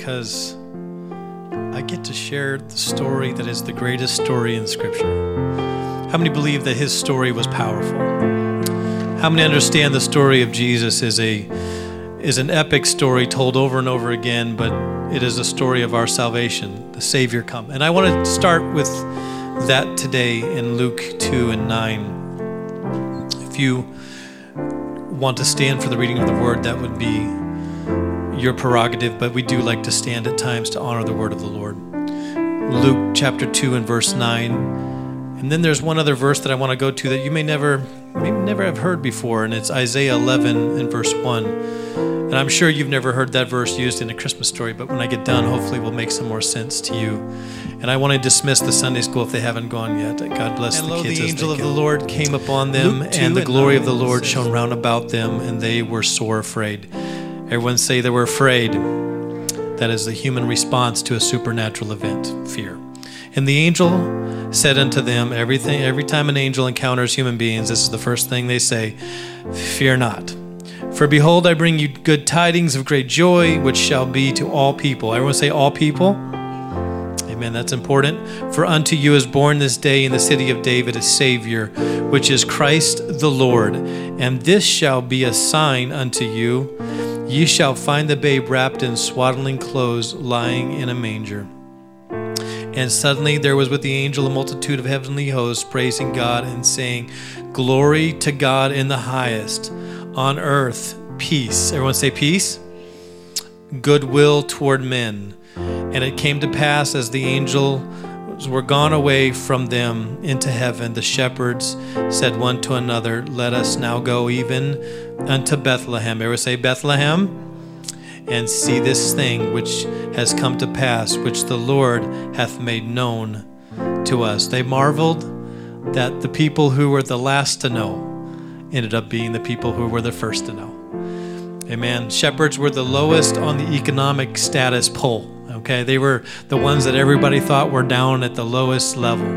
because I get to share the story that is the greatest story in Scripture. How many believe that his story was powerful? How many understand the story of Jesus is a is an epic story told over and over again, but it is a story of our salvation, the Savior come. And I want to start with that today in Luke 2 and 9. If you want to stand for the reading of the word, that would be your prerogative, but we do like to stand at times to honor the word of the Lord. Luke chapter 2 and verse 9. And then there's one other verse that I want to go to that you may never may never have heard before, and it's Isaiah 11 and verse 1. And I'm sure you've never heard that verse used in a Christmas story, but when I get done, hopefully it will make some more sense to you. And I want to dismiss the Sunday school if they haven't gone yet. God bless and the lo, kids. the angel of the Lord came upon them, and the glory of the Lord shone round about them, and they were sore afraid. Everyone say they were afraid. That is the human response to a supernatural event, fear. And the angel said unto them, everything every time an angel encounters human beings, this is the first thing they say, fear not. For behold, I bring you good tidings of great joy, which shall be to all people. Everyone say all people. Amen. That's important. For unto you is born this day in the city of David a Savior, which is Christ the Lord. And this shall be a sign unto you Ye shall find the babe wrapped in swaddling clothes, lying in a manger. And suddenly there was with the angel a multitude of heavenly hosts, praising God and saying, Glory to God in the highest, on earth, peace. Everyone say peace. Goodwill toward men. And it came to pass as the angel were gone away from them into heaven, the shepherds said one to another, Let us now go even unto Bethlehem. Ever say Bethlehem? And see this thing which has come to pass, which the Lord hath made known to us. They marveled that the people who were the last to know ended up being the people who were the first to know. Amen. Shepherds were the lowest on the economic status pole. Okay, they were the ones that everybody thought were down at the lowest level.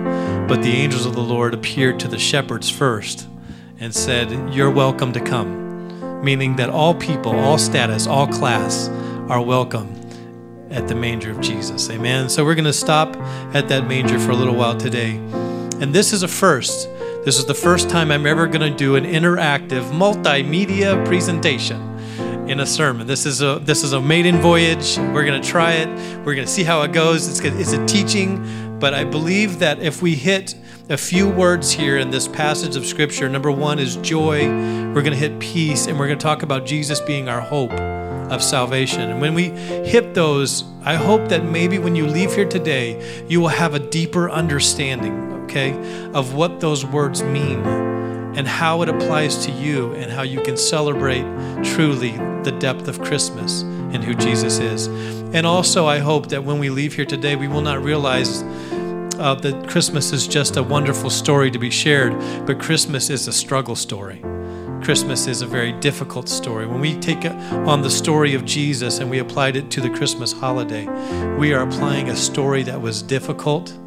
But the angels of the Lord appeared to the shepherds first and said, You're welcome to come. Meaning that all people, all status, all class are welcome at the manger of Jesus. Amen. So we're going to stop at that manger for a little while today. And this is a first. This is the first time I'm ever going to do an interactive multimedia presentation in a sermon. This is a this is a maiden voyage. We're going to try it. We're going to see how it goes. It's it's a teaching, but I believe that if we hit a few words here in this passage of scripture, number 1 is joy. We're going to hit peace and we're going to talk about Jesus being our hope of salvation. And when we hit those, I hope that maybe when you leave here today, you will have a deeper understanding, okay, of what those words mean and how it applies to you and how you can celebrate truly the depth of Christmas and who Jesus is. And also, I hope that when we leave here today, we will not realize uh, that Christmas is just a wonderful story to be shared, but Christmas is a struggle story. Christmas is a very difficult story. When we take on the story of Jesus and we applied it to the Christmas holiday, we are applying a story that was difficult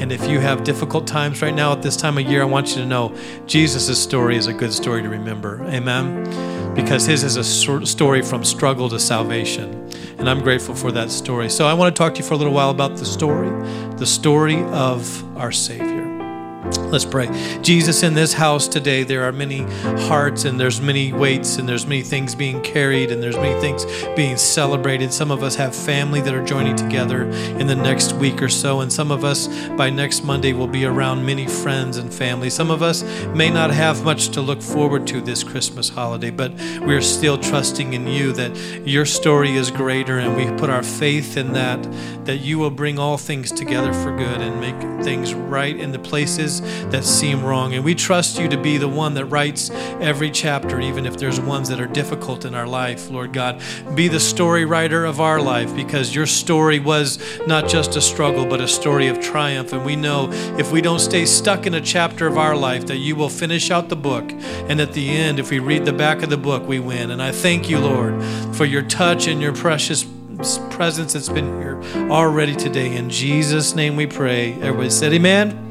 and if you have difficult times right now at this time of year, I want you to know Jesus' story is a good story to remember. Amen? Because his is a story from struggle to salvation. And I'm grateful for that story. So I want to talk to you for a little while about the story, the story of our Savior. Let's pray. Jesus, in this house today, there are many hearts and there's many weights and there's many things being carried and there's many things being celebrated. Some of us have family that are joining together in the next week or so, and some of us by next Monday will be around many friends and family. Some of us may not have much to look forward to this Christmas holiday, but we're still trusting in you that your story is greater and we put our faith in that, that you will bring all things together for good and make things right in the places that seem wrong. And we trust you to be the one that writes every chapter, even if there's ones that are difficult in our life, Lord God. Be the story writer of our life because your story was not just a struggle, but a story of triumph. And we know if we don't stay stuck in a chapter of our life, that you will finish out the book. And at the end, if we read the back of the book, we win. And I thank you, Lord, for your touch and your precious presence that's been here already today. In Jesus' name we pray. Everybody said, Amen.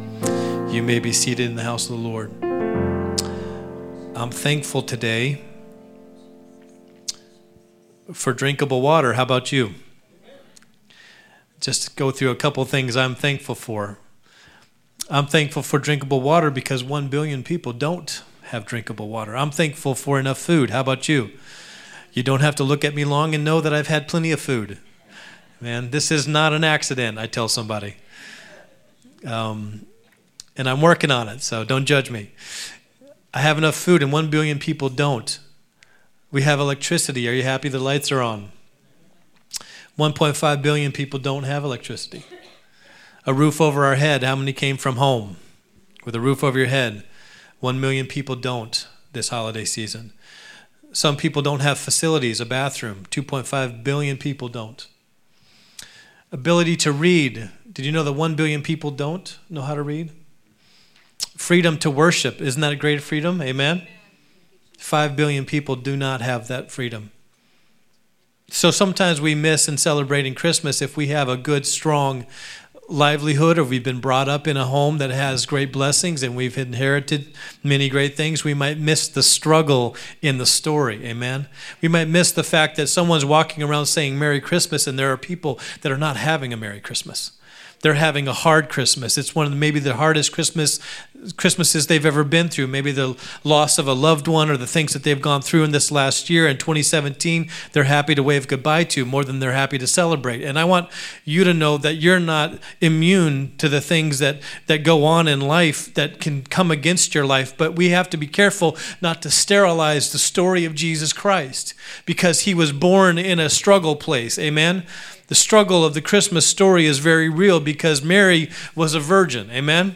You may be seated in the house of the Lord. I'm thankful today for drinkable water. How about you? Just go through a couple things I'm thankful for. I'm thankful for drinkable water because 1 billion people don't have drinkable water. I'm thankful for enough food. How about you? You don't have to look at me long and know that I've had plenty of food. Man, this is not an accident, I tell somebody. Um, and I'm working on it, so don't judge me. I have enough food, and 1 billion people don't. We have electricity. Are you happy the lights are on? 1.5 billion people don't have electricity. A roof over our head, how many came from home? With a roof over your head. 1 million people don't this holiday season. Some people don't have facilities, a bathroom. 2.5 billion people don't. Ability to read. Did you know that 1 billion people don't know how to read? Freedom to worship. Isn't that a great freedom? Amen? 5 billion people do not have that freedom. So sometimes we miss in celebrating Christmas if we have a good, strong livelihood or we've been brought up in a home that has great blessings and we've inherited many great things, we might miss the struggle in the story. Amen. We might miss the fact that someone's walking around saying Merry Christmas and there are people that are not having a Merry Christmas they're having a hard Christmas. It's one of the, maybe the hardest Christmas Christmases they've ever been through. Maybe the loss of a loved one or the things that they've gone through in this last year in 2017. They're happy to wave goodbye to more than they're happy to celebrate. And I want you to know that you're not immune to the things that that go on in life that can come against your life. But we have to be careful not to sterilize the story of Jesus Christ because he was born in a struggle place. Amen the struggle of the Christmas story is very real because Mary was a virgin. Amen?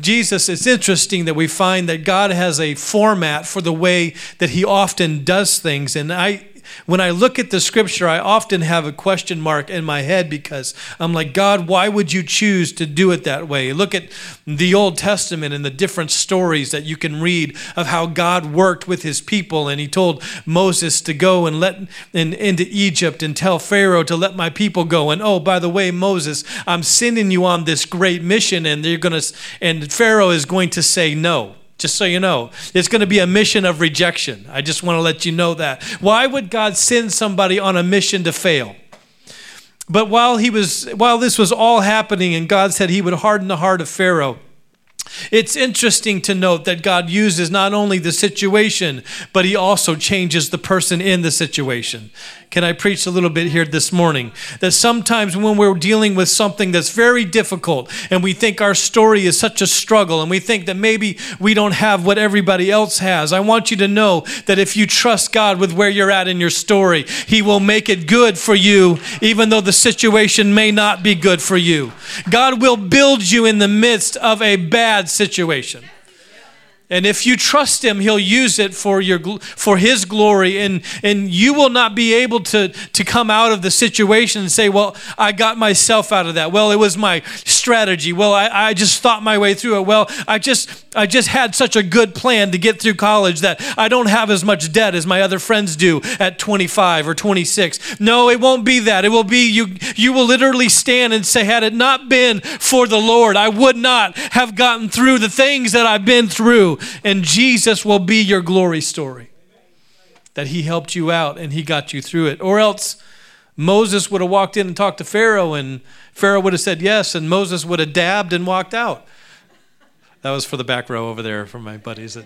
Jesus, it's interesting that we find that God has a format for the way that He often does things. And I, when I look at the scripture, I often have a question mark in my head because I'm like, God, why would you choose to do it that way? Look at the Old Testament and the different stories that you can read of how God worked with his people. And he told Moses to go and let and into Egypt and tell Pharaoh to let my people go. And oh, by the way, Moses, I'm sending you on this great mission, and they're gonna and Pharaoh is going to say no just so you know. It's going to be a mission of rejection. I just want to let you know that. Why would God send somebody on a mission to fail? But while he was while this was all happening and God said he would harden the heart of Pharaoh, it's interesting to note that God uses not only the situation, but He also changes the person in the situation. Can I preach a little bit here this morning? That sometimes when we're dealing with something that's very difficult and we think our story is such a struggle and we think that maybe we don't have what everybody else has, I want you to know that if you trust God with where you're at in your story, He will make it good for you, even though the situation may not be good for you. God will build you in the midst of a bad situation. And if you trust him, he'll use it for your for his glory and and you will not be able to to come out of the situation and say, "Well, I got myself out of that. Well, it was my strategy. Well, I, I just thought my way through it. Well, I just I just had such a good plan to get through college that I don't have as much debt as my other friends do at 25 or 26." No, it won't be that. It will be you you will literally stand and say, "Had it not been for the Lord, I would not have gotten through the things that I've been through." and Jesus will be your glory story. That he helped you out and he got you through it. Or else Moses would have walked in and talked to Pharaoh, and Pharaoh would have said yes, and Moses would have dabbed and walked out. That was for the back row over there for my buddies.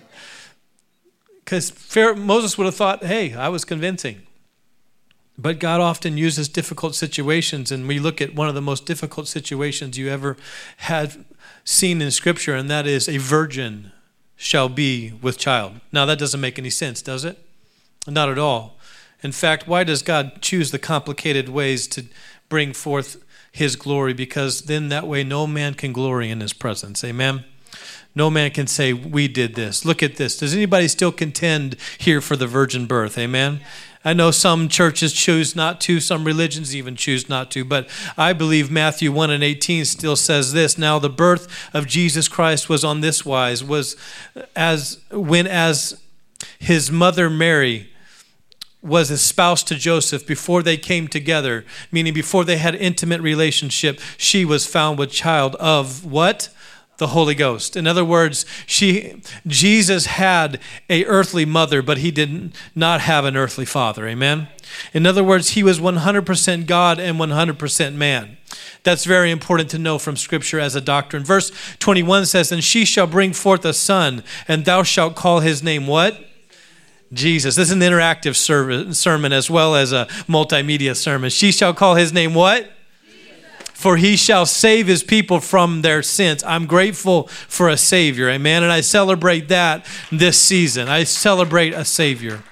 Because Moses would have thought, hey, I was convincing. But God often uses difficult situations, and we look at one of the most difficult situations you ever had seen in Scripture, and that is a virgin shall be with child. Now, that doesn't make any sense, does it? Not at all. In fact, why does God choose the complicated ways to bring forth his glory? Because then that way no man can glory in his presence. Amen? No man can say, We did this. Look at this. Does anybody still contend here for the virgin birth? Amen? I know some churches choose not to, some religions even choose not to, but I believe Matthew 1 and 18 still says this. Now the birth of Jesus Christ was on this wise, was as when as his mother Mary was espoused to Joseph before they came together, meaning before they had intimate relationship, she was found with child of what? the Holy Ghost. In other words, she Jesus had a earthly mother, but he did not have an earthly father. Amen. In other words, he was 100% God and 100% man. That's very important to know from Scripture as a doctrine. Verse 21 says, And she shall bring forth a son, and thou shalt call his name what? Jesus. This is an interactive sermon as well as a multimedia sermon. She shall call his name what? for he shall save his people from their sins. I'm grateful for a Savior, amen. And I celebrate that this season. I celebrate a Savior.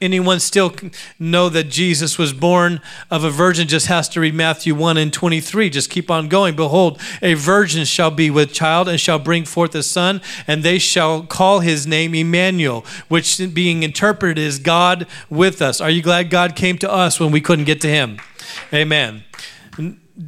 Anyone still know that Jesus was born of a virgin just has to read Matthew 1 and 23. Just keep on going. Behold, a virgin shall be with child and shall bring forth a son, and they shall call his name Emmanuel, which being interpreted is God with us. Are you glad God came to us when we couldn't get to him? Amen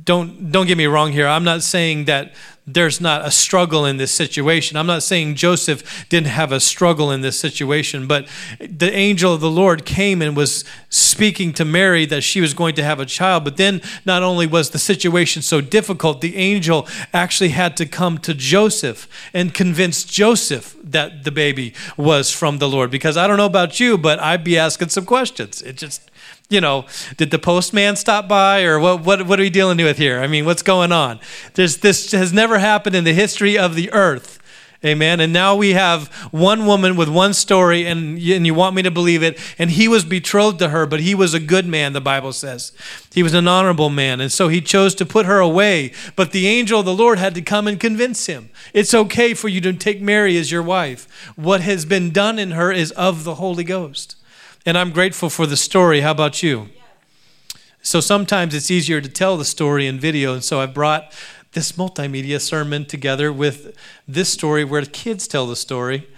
don't don't get me wrong here. I'm not saying that there's not a struggle in this situation. I'm not saying Joseph didn't have a struggle in this situation, but the angel of the Lord came and was speaking to Mary that she was going to have a child. But then not only was the situation so difficult, the angel actually had to come to Joseph and convince Joseph that the baby was from the Lord. Because I don't know about you, but I'd be asking some questions. It just you know, did the postman stop by or what, what, what are we dealing with here? I mean, what's going on? There's, this has never happened in the history of the earth. Amen. And now we have one woman with one story, and, and you want me to believe it. And he was betrothed to her, but he was a good man, the Bible says. He was an honorable man. And so he chose to put her away. But the angel of the Lord had to come and convince him it's okay for you to take Mary as your wife. What has been done in her is of the Holy Ghost. And I'm grateful for the story. How about you? So sometimes it's easier to tell the story in video. And so I brought this multimedia sermon together with this story where kids tell the story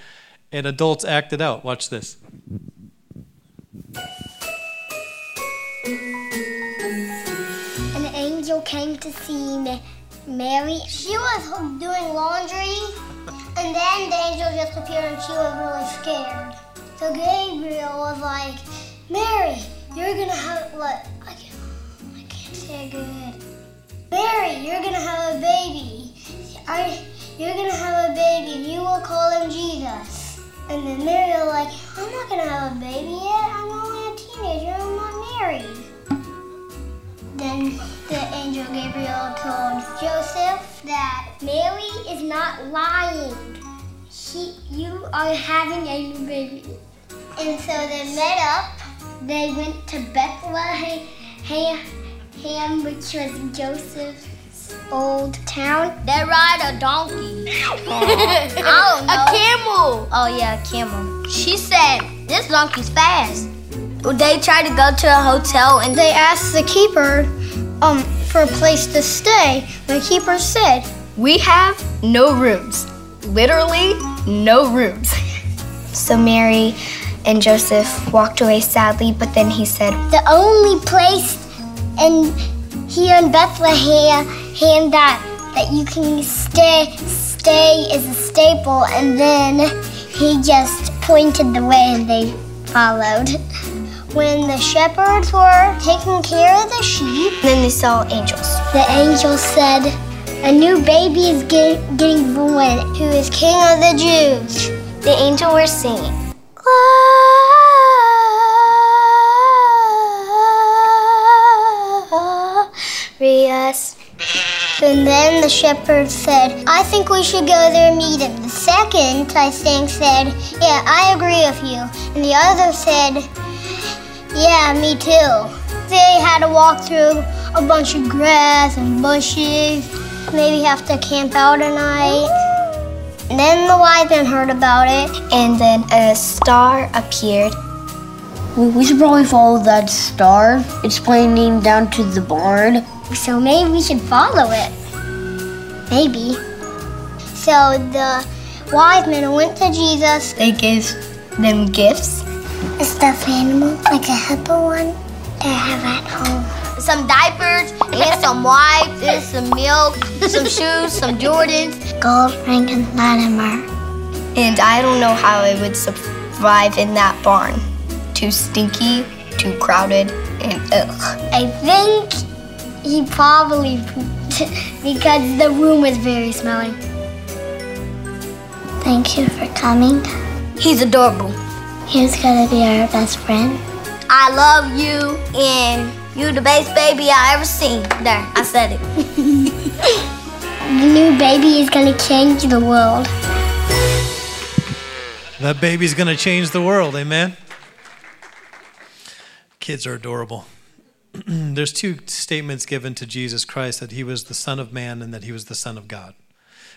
and adults act it out. Watch this. An angel came to see me. Mary. She was doing laundry, and then the angel just appeared and she was really scared. So Gabriel was like, Mary, you're gonna have what? I can't, I can't say good. Mary, you're gonna have a baby. I, you're gonna have a baby. You will call him Jesus. And then Mary was like, I'm not gonna have a baby yet. I'm only a teenager. I'm not married. Then the angel Gabriel told Joseph that Mary is not lying. She, you are having a new baby. And so they met up. They went to Bethlehem, which was Joseph's old town. They ride a donkey. I don't know. A camel. Oh yeah, a camel. She said, this donkey's fast. They tried to go to a hotel and they asked the keeper um, for a place to stay. The keeper said, We have no rooms. Literally, no rooms. so Mary and Joseph walked away sadly, but then he said, The only place in here in Bethlehem that that you can stay stay is a staple and then he just pointed the way and they followed. When the shepherds were taking care of the sheep, then they saw angels. The angel said, A new baby is get, getting born who is King of the Jews. The angel were singing. Glorious. And then the shepherd said, I think we should go there and meet him. The second, I think, said, Yeah, I agree with you. And the other said, Yeah, me too. They had to walk through a bunch of grass and bushes, maybe have to camp out a night. Then the wise men heard about it. And then a star appeared. We should probably follow that star. It's pointing down to the barn. So maybe we should follow it. Maybe. So the wise men went to Jesus. They gave them gifts. A stuffed animal, like a hippo one, I have at home. Some diapers and some wipes and some milk, some shoes, some Jordans. Gold and Latimer. And I don't know how I would survive in that barn. Too stinky, too crowded, and ugh. I think he probably pooped because the room was very smelly. Thank you for coming. He's adorable. He's gonna be our best friend. I love you and you the best baby I ever seen. There, I said it. The new baby is gonna change the world. That baby's going to change the world, amen? Kids are adorable. There's two statements given to Jesus Christ that he was the Son of Man and that he was the Son of God.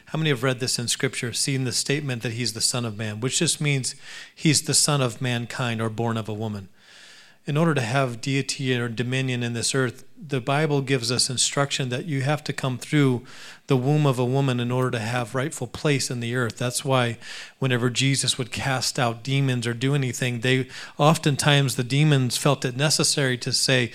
How many have read this in Scripture, seen the statement that he's the Son of Man, which just means he's the Son of mankind or born of a woman? In order to have deity or dominion in this earth, the Bible gives us instruction that you have to come through the womb of a woman in order to have rightful place in the earth. That's why whenever Jesus would cast out demons or do anything, they oftentimes the demons felt it necessary to say,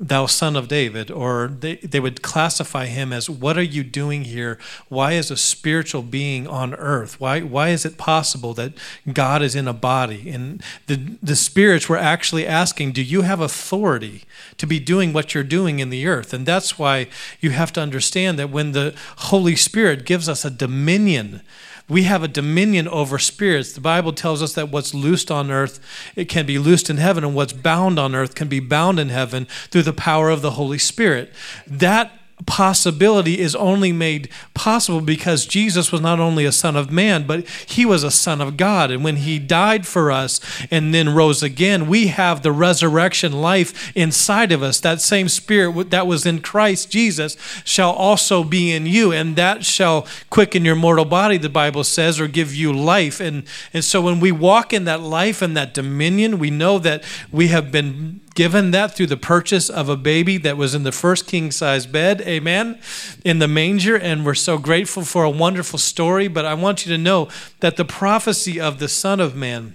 thou son of David, or they, they would classify him as, what are you doing here? Why is a spiritual being on earth? Why, why is it possible that God is in a body? And the, the spirits were actually asking, do you have authority to be doing what you're doing in the earth? And that's why you have to understand that when the Holy Spirit gives us a dominion, we have a dominion over spirits. The Bible tells us that what's loosed on earth, it can be loosed in heaven, and what's bound on earth can be bound in heaven through the power of the Holy Spirit. That possibility is only made possible because Jesus was not only a son of man, but he was a son of God. And when he died for us and then rose again, we have the resurrection life inside of us. That same spirit that was in Christ Jesus shall also be in you, and that shall quicken your mortal body, the Bible says, or give you life. And, and so when we walk in that life and that dominion, we know that we have been given that through the purchase of a baby that was in the first king size bed, amen, in the manger. And we're so grateful for a wonderful story. But I want you to know that the prophecy of the Son of Man.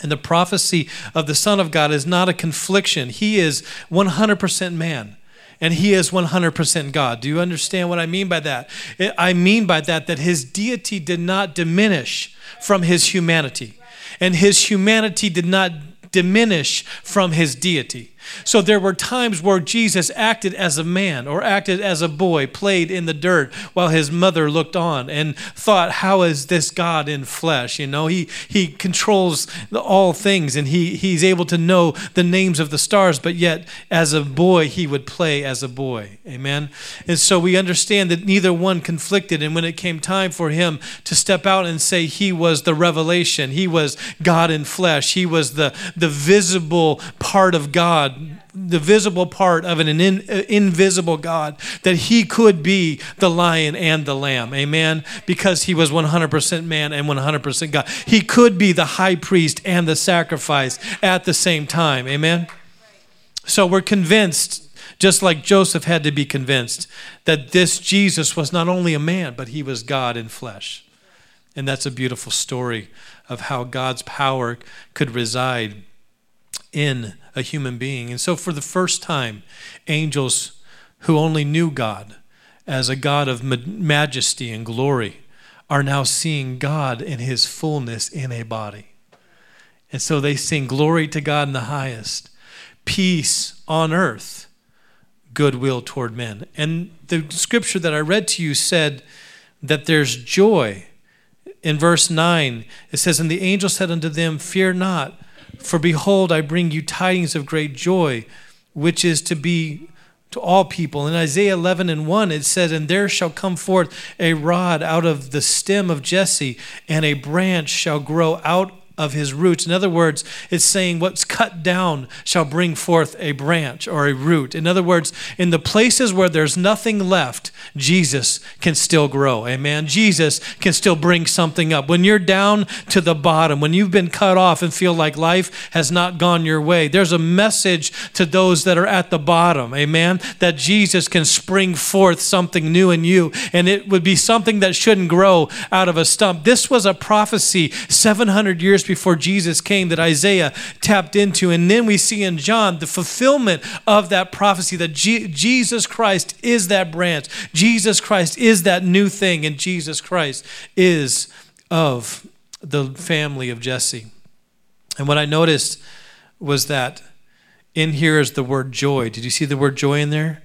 And the prophecy of the Son of God is not a confliction. He is 100% man and he is 100% God. Do you understand what I mean by that? I mean by that that his deity did not diminish from his humanity, and his humanity did not diminish from his deity. So there were times where Jesus acted as a man or acted as a boy, played in the dirt while his mother looked on and thought, How is this God in flesh? You know, he, he controls all things and he, he's able to know the names of the stars, but yet as a boy, he would play as a boy. Amen. And so we understand that neither one conflicted. And when it came time for him to step out and say he was the revelation, he was God in flesh, he was the, the visible part of God the visible part of an in, invisible God, that he could be the lion and the lamb. Amen? Because he was 100% man and 100% God. He could be the high priest and the sacrifice at the same time. Amen? So we're convinced, just like Joseph had to be convinced, that this Jesus was not only a man, but he was God in flesh. And that's a beautiful story of how God's power could reside in a human being. And so, for the first time, angels who only knew God as a God of majesty and glory are now seeing God in his fullness in a body. And so they sing glory to God in the highest, peace on earth, goodwill toward men. And the scripture that I read to you said that there's joy. In verse 9, it says, And the angel said unto them, Fear not. For behold, I bring you tidings of great joy, which is to be to all people. In Isaiah 11 and 1, it says, And there shall come forth a rod out of the stem of Jesse, and a branch shall grow out of his roots. In other words, it's saying what's cut down shall bring forth a branch or a root. In other words, in the places where there's nothing left, Jesus can still grow. Amen. Jesus can still bring something up. When you're down to the bottom, when you've been cut off and feel like life has not gone your way, there's a message to those that are at the bottom. Amen. That Jesus can spring forth something new in you. And it would be something that shouldn't grow out of a stump. This was a prophecy 700 years before Jesus came that Isaiah tapped into. And then we see in John the fulfillment of that prophecy that G- Jesus Christ is that branch. Jesus Christ is that new thing. And Jesus Christ is of the family of Jesse. And what I noticed was that in here is the word joy. Did you see the word joy in there?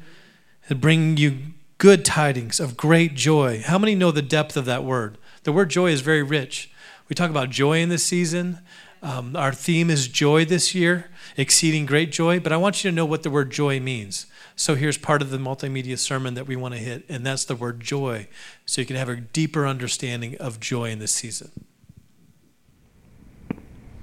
It bring you good tidings of great joy. How many know the depth of that word? The word joy is very rich. We talk about joy in this season. Um, our theme is joy this year, exceeding great joy. But I want you to know what the word joy means. So here's part of the multimedia sermon that we want to hit, and that's the word joy. So you can have a deeper understanding of joy in this season.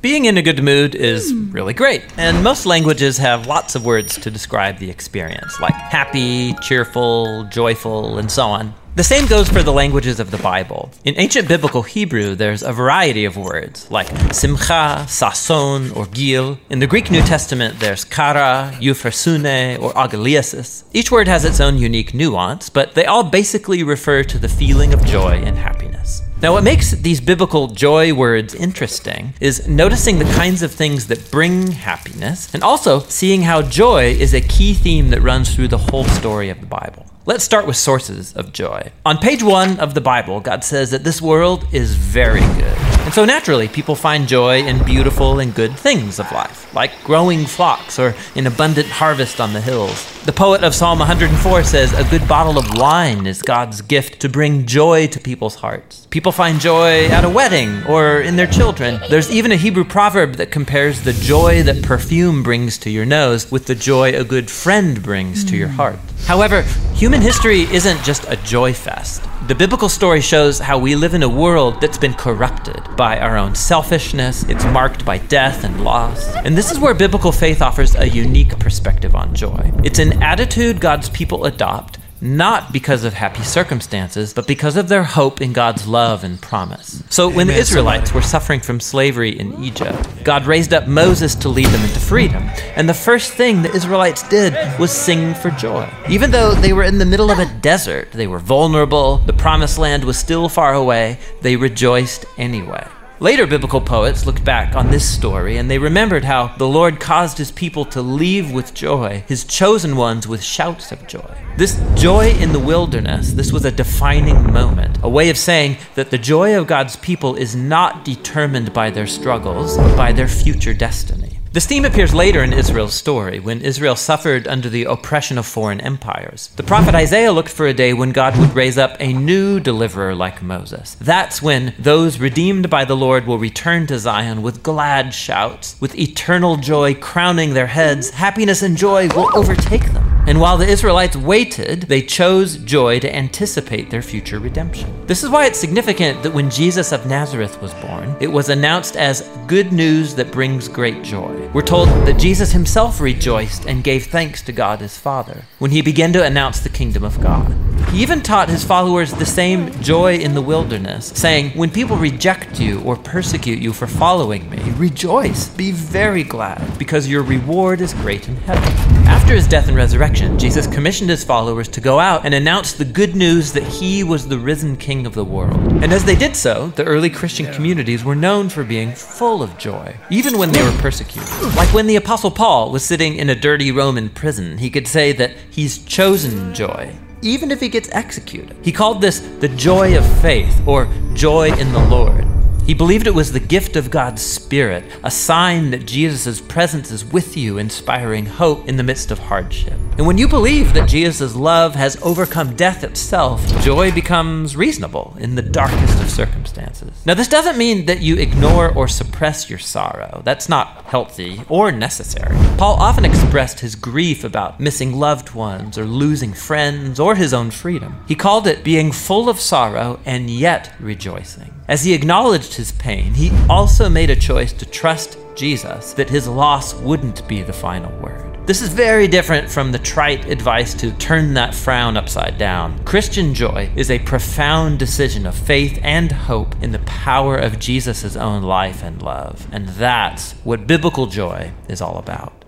Being in a good mood is really great, and most languages have lots of words to describe the experience, like happy, cheerful, joyful, and so on. The same goes for the languages of the Bible. In ancient biblical Hebrew, there's a variety of words, like simcha, sason, or gil. In the Greek New Testament, there's chara, euphrosune, or agalliasis. Each word has its own unique nuance, but they all basically refer to the feeling of joy and happiness. Now, what makes these biblical joy words interesting is noticing the kinds of things that bring happiness, and also seeing how joy is a key theme that runs through the whole story of the Bible. Let's start with sources of joy. On page one of the Bible, God says that this world is very good. And so naturally, people find joy in beautiful and good things of life, like growing flocks or an abundant harvest on the hills. The poet of Psalm 104 says, A good bottle of wine is God's gift to bring joy to people's hearts. People find joy at a wedding or in their children. There's even a Hebrew proverb that compares the joy that perfume brings to your nose with the joy a good friend brings to your hmm. heart. However, human history isn't just a joy fest. The biblical story shows how we live in a world that's been corrupted by our own selfishness, it's marked by death and loss. And this is where biblical faith offers a unique perspective on joy. It's an attitude God's people adopt not because of happy circumstances, but because of their hope in God's love and promise. So when the Israelites were suffering from slavery in Egypt, God raised up Moses to lead them into freedom. And the first thing the Israelites did was sing for joy. Even though they were in the middle of a desert, they were vulnerable, the promised land was still far away, they rejoiced anyway. Later biblical poets looked back on this story and they remembered how the Lord caused his people to leave with joy, his chosen ones with shouts of joy. This joy in the wilderness, this was a defining moment, a way of saying that the joy of God's people is not determined by their struggles, but by their future destiny. This theme appears later in Israel's story, when Israel suffered under the oppression of foreign empires. The prophet Isaiah looked for a day when God would raise up a new deliverer like Moses. That's when those redeemed by the Lord will return to Zion with glad shouts, with eternal joy crowning their heads. Happiness and joy will overtake them. And while the Israelites waited, they chose joy to anticipate their future redemption. This is why it's significant that when Jesus of Nazareth was born, it was announced as good news that brings great joy. We're told that Jesus himself rejoiced and gave thanks to God his Father when he began to announce the kingdom of God. He even taught his followers the same joy in the wilderness, saying, When people reject you or persecute you for following me, rejoice, be very glad, because your reward is great in heaven. After his death and resurrection, Jesus commissioned his followers to go out and announce the good news that he was the risen king of the world. And as they did so, the early Christian communities were known for being full of joy, even when they were persecuted. Like when the Apostle Paul was sitting in a dirty Roman prison, he could say that he's chosen joy, even if he gets executed. He called this the joy of faith, or joy in the Lord. He believed it was the gift of God's Spirit, a sign that Jesus' presence is with you, inspiring hope in the midst of hardship. And when you believe that Jesus' love has overcome death itself, joy becomes reasonable in the darkest of circumstances. Now, this doesn't mean that you ignore or suppress your sorrow. That's not healthy or necessary. Paul often expressed his grief about missing loved ones or losing friends or his own freedom. He called it being full of sorrow and yet rejoicing. As he acknowledged his pain, he also made a choice to trust Jesus that his loss wouldn't be the final word. This is very different from the trite advice to turn that frown upside down. Christian joy is a profound decision of faith and hope in the power of Jesus' own life and love. And that's what biblical joy is all about.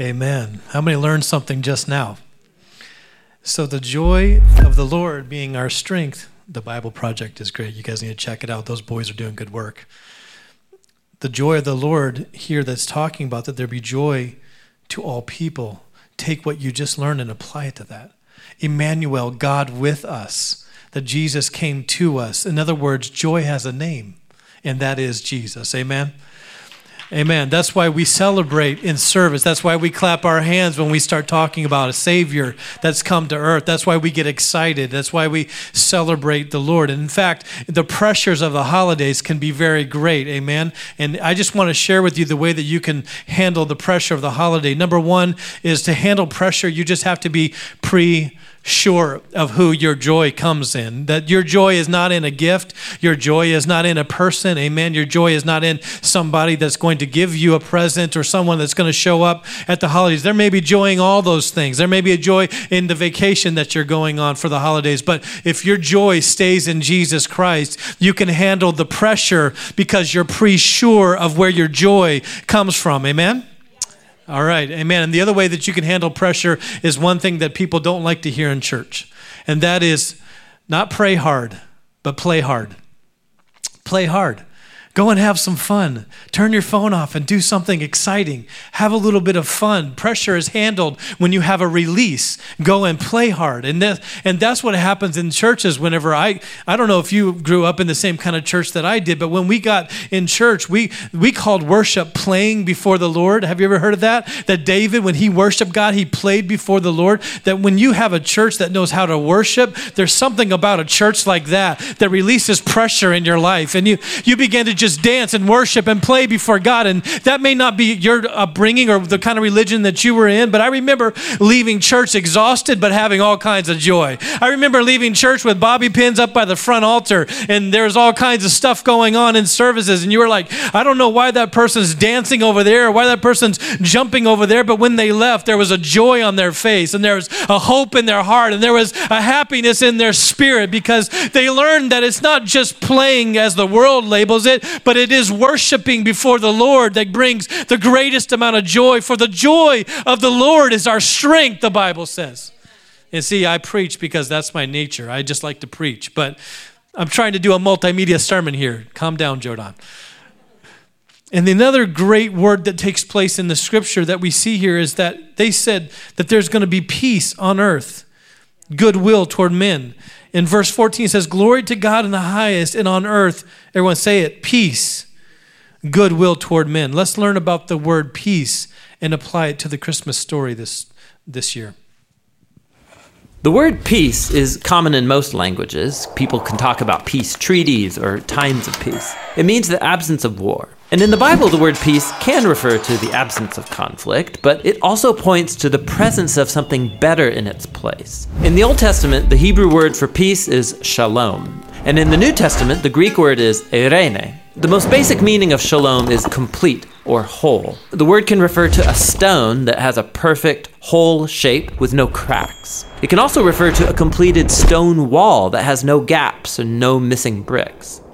Amen. How many learned something just now? So, the joy of the Lord being our strength, the Bible Project is great. You guys need to check it out. Those boys are doing good work. The joy of the Lord here that's talking about that there be joy to all people. Take what you just learned and apply it to that. Emmanuel, God with us, that Jesus came to us. In other words, joy has a name, and that is Jesus. Amen. Amen. That's why we celebrate in service. That's why we clap our hands when we start talking about a Savior that's come to earth. That's why we get excited. That's why we celebrate the Lord. And in fact, the pressures of the holidays can be very great. Amen. And I just want to share with you the way that you can handle the pressure of the holiday. Number one is to handle pressure, you just have to be pre sure of who your joy comes in. That your joy is not in a gift, your joy is not in a person, amen. Your joy is not in somebody that's going to give you a present or someone that's going to show up at the holidays. There may be joy in all those things. There may be a joy in the vacation that you're going on for the holidays, but if your joy stays in Jesus Christ, you can handle the pressure because you're pre sure of where your joy comes from, amen. All right, amen. And the other way that you can handle pressure is one thing that people don't like to hear in church, and that is not pray hard, but play hard. Play hard. Go and have some fun. Turn your phone off and do something exciting. Have a little bit of fun. Pressure is handled when you have a release. Go and play hard. And and that's what happens in churches whenever I I don't know if you grew up in the same kind of church that I did, but when we got in church, we we called worship playing before the Lord. Have you ever heard of that? That David when he worshiped God, he played before the Lord. That when you have a church that knows how to worship, there's something about a church like that that releases pressure in your life and you you begin to just dance and worship and play before God. And that may not be your upbringing or the kind of religion that you were in, but I remember leaving church exhausted but having all kinds of joy. I remember leaving church with bobby pins up by the front altar and there's all kinds of stuff going on in services. And you were like, I don't know why that person's dancing over there or why that person's jumping over there, but when they left, there was a joy on their face and there was a hope in their heart and there was a happiness in their spirit because they learned that it's not just playing as the world labels it, but it is worshiping before the Lord that brings the greatest amount of joy. For the joy of the Lord is our strength, the Bible says. And see, I preach because that's my nature. I just like to preach, but I'm trying to do a multimedia sermon here. Calm down, Jordan. And another great word that takes place in the scripture that we see here is that they said that there's going to be peace on earth, goodwill toward men. In verse 14, it says, Glory to God in the highest, and on earth, everyone say it, peace, goodwill toward men. Let's learn about the word peace and apply it to the Christmas story this, this year. The word peace is common in most languages. People can talk about peace treaties or times of peace. It means the absence of war. And in the Bible, the word peace can refer to the absence of conflict, but it also points to the presence of something better in its place. In the Old Testament, the Hebrew word for peace is shalom. And in the New Testament, the Greek word is eirene. The most basic meaning of shalom is complete or whole. The word can refer to a stone that has a perfect, whole shape with no cracks. It can also refer to a completed stone wall that has no gaps and no missing bricks.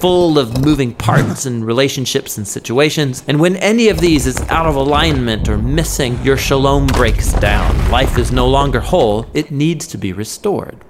full of moving parts and relationships and situations, and when any of these is out of alignment or missing, your shalom breaks down. Life is no longer whole, it needs to be restored.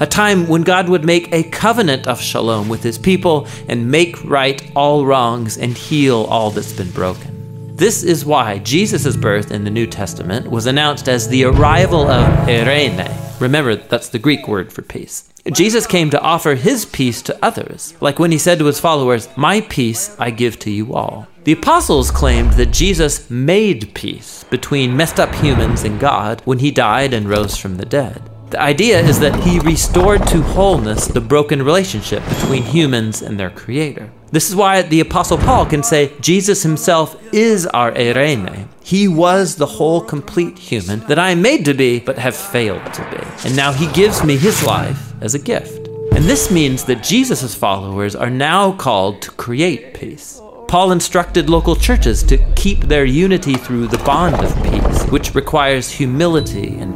a time when God would make a covenant of shalom with his people and make right all wrongs and heal all that's been broken. This is why Jesus' birth in the New Testament was announced as the arrival of eirene. Remember, that's the Greek word for peace. Jesus came to offer his peace to others, like when he said to his followers, My peace I give to you all. The apostles claimed that Jesus made peace between messed up humans and God when he died and rose from the dead. The idea is that he restored to wholeness the broken relationship between humans and their creator. This is why the Apostle Paul can say Jesus himself is our eirene. He was the whole complete human that I am made to be, but have failed to be. And now he gives me his life as a gift. And this means that Jesus' followers are now called to create peace. Paul instructed local churches to keep their unity through the bond of peace, which requires humility and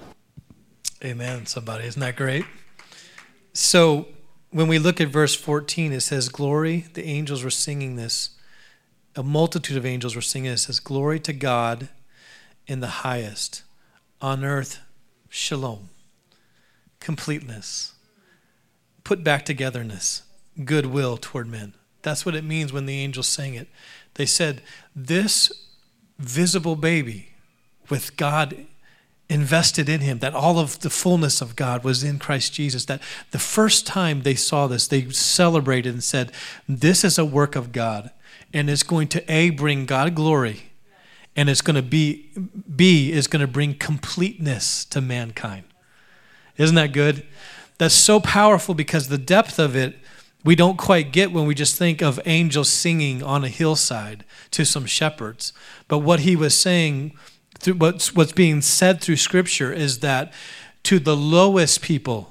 Amen, somebody. Isn't that great? So, when we look at verse 14, it says, Glory, the angels were singing this. A multitude of angels were singing it. It says, Glory to God in the highest, on earth, shalom, completeness, put back togetherness, goodwill toward men. That's what it means when the angels sang it. They said, This visible baby with God invested in him, that all of the fullness of God was in Christ Jesus, that the first time they saw this, they celebrated and said, This is a work of God, and it's going to A, bring God glory, and it's going to be, B, is going to bring completeness to mankind. Isn't that good? That's so powerful because the depth of it we don't quite get when we just think of angels singing on a hillside to some shepherds. But what he was saying, what's, what's being said through Scripture is that to the lowest people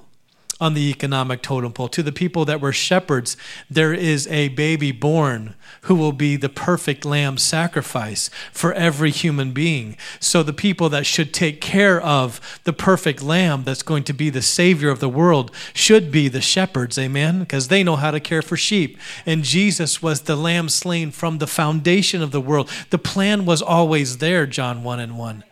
on the economic totem pole. To the people that were shepherds, there is a baby born who will be the perfect lamb sacrifice for every human being. So the people that should take care of the perfect lamb that's going to be the savior of the world should be the shepherds, amen? Because they know how to care for sheep. And Jesus was the lamb slain from the foundation of the world. The plan was always there, John 1 and 1.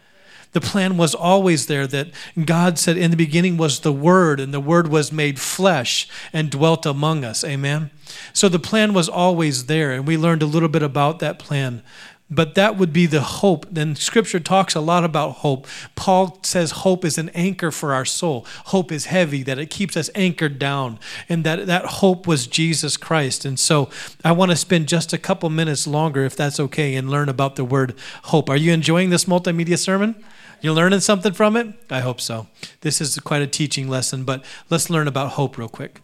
The plan was always there that God said in the beginning was the Word, and the Word was made flesh and dwelt among us. Amen. So the plan was always there, and we learned a little bit about that plan. But that would be the hope. Then scripture talks a lot about hope. Paul says hope is an anchor for our soul. Hope is heavy, that it keeps us anchored down, and that that hope was Jesus Christ. And so I want to spend just a couple minutes longer, if that's okay, and learn about the word hope. Are you enjoying this multimedia sermon? You learning something from it? I hope so. This is quite a teaching lesson, but let's learn about hope real quick.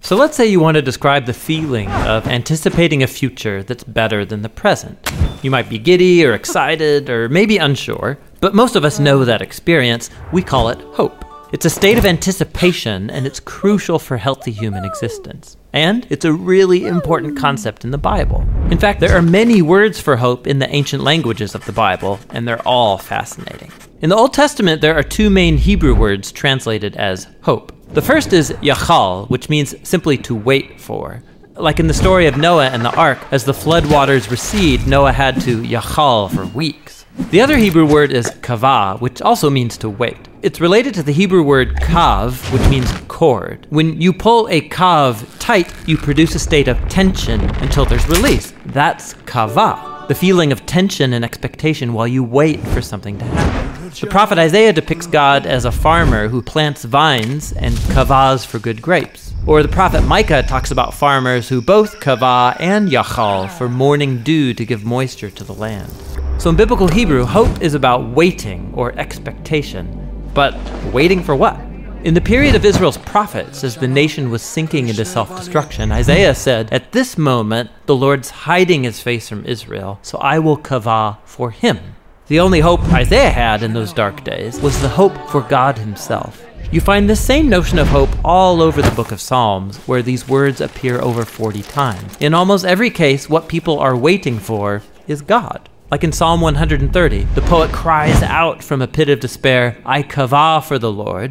So let's say you want to describe the feeling of anticipating a future that's better than the present. You might be giddy or excited or maybe unsure, but most of us know that experience. We call it hope. It's a state of anticipation and it's crucial for healthy human existence. And it's a really important concept in the Bible. In fact, there are many words for hope in the ancient languages of the Bible, and they're all fascinating. In the Old Testament, there are two main Hebrew words translated as hope. The first is yachal, which means simply to wait for. Like in the story of Noah and the ark, as the flood waters recede, Noah had to yachal for weeks. The other Hebrew word is kavah, which also means to wait. It's related to the Hebrew word kav, which means cord. When you pull a kav tight, you produce a state of tension until there's release. That's kavah, the feeling of tension and expectation while you wait for something to happen. The prophet Isaiah depicts God as a farmer who plants vines and kavahs for good grapes. Or the prophet Micah talks about farmers who both kavah and yachal for morning dew to give moisture to the land. So in biblical Hebrew, hope is about waiting or expectation. But waiting for what? In the period of Israel's prophets, as the nation was sinking into self destruction, Isaiah said, At this moment, the Lord's hiding his face from Israel, so I will kavah for him. The only hope Isaiah had in those dark days was the hope for God himself. You find the same notion of hope all over the book of Psalms, where these words appear over 40 times. In almost every case, what people are waiting for is God. Like in Psalm 130, the poet cries out from a pit of despair, I kavah for the Lord,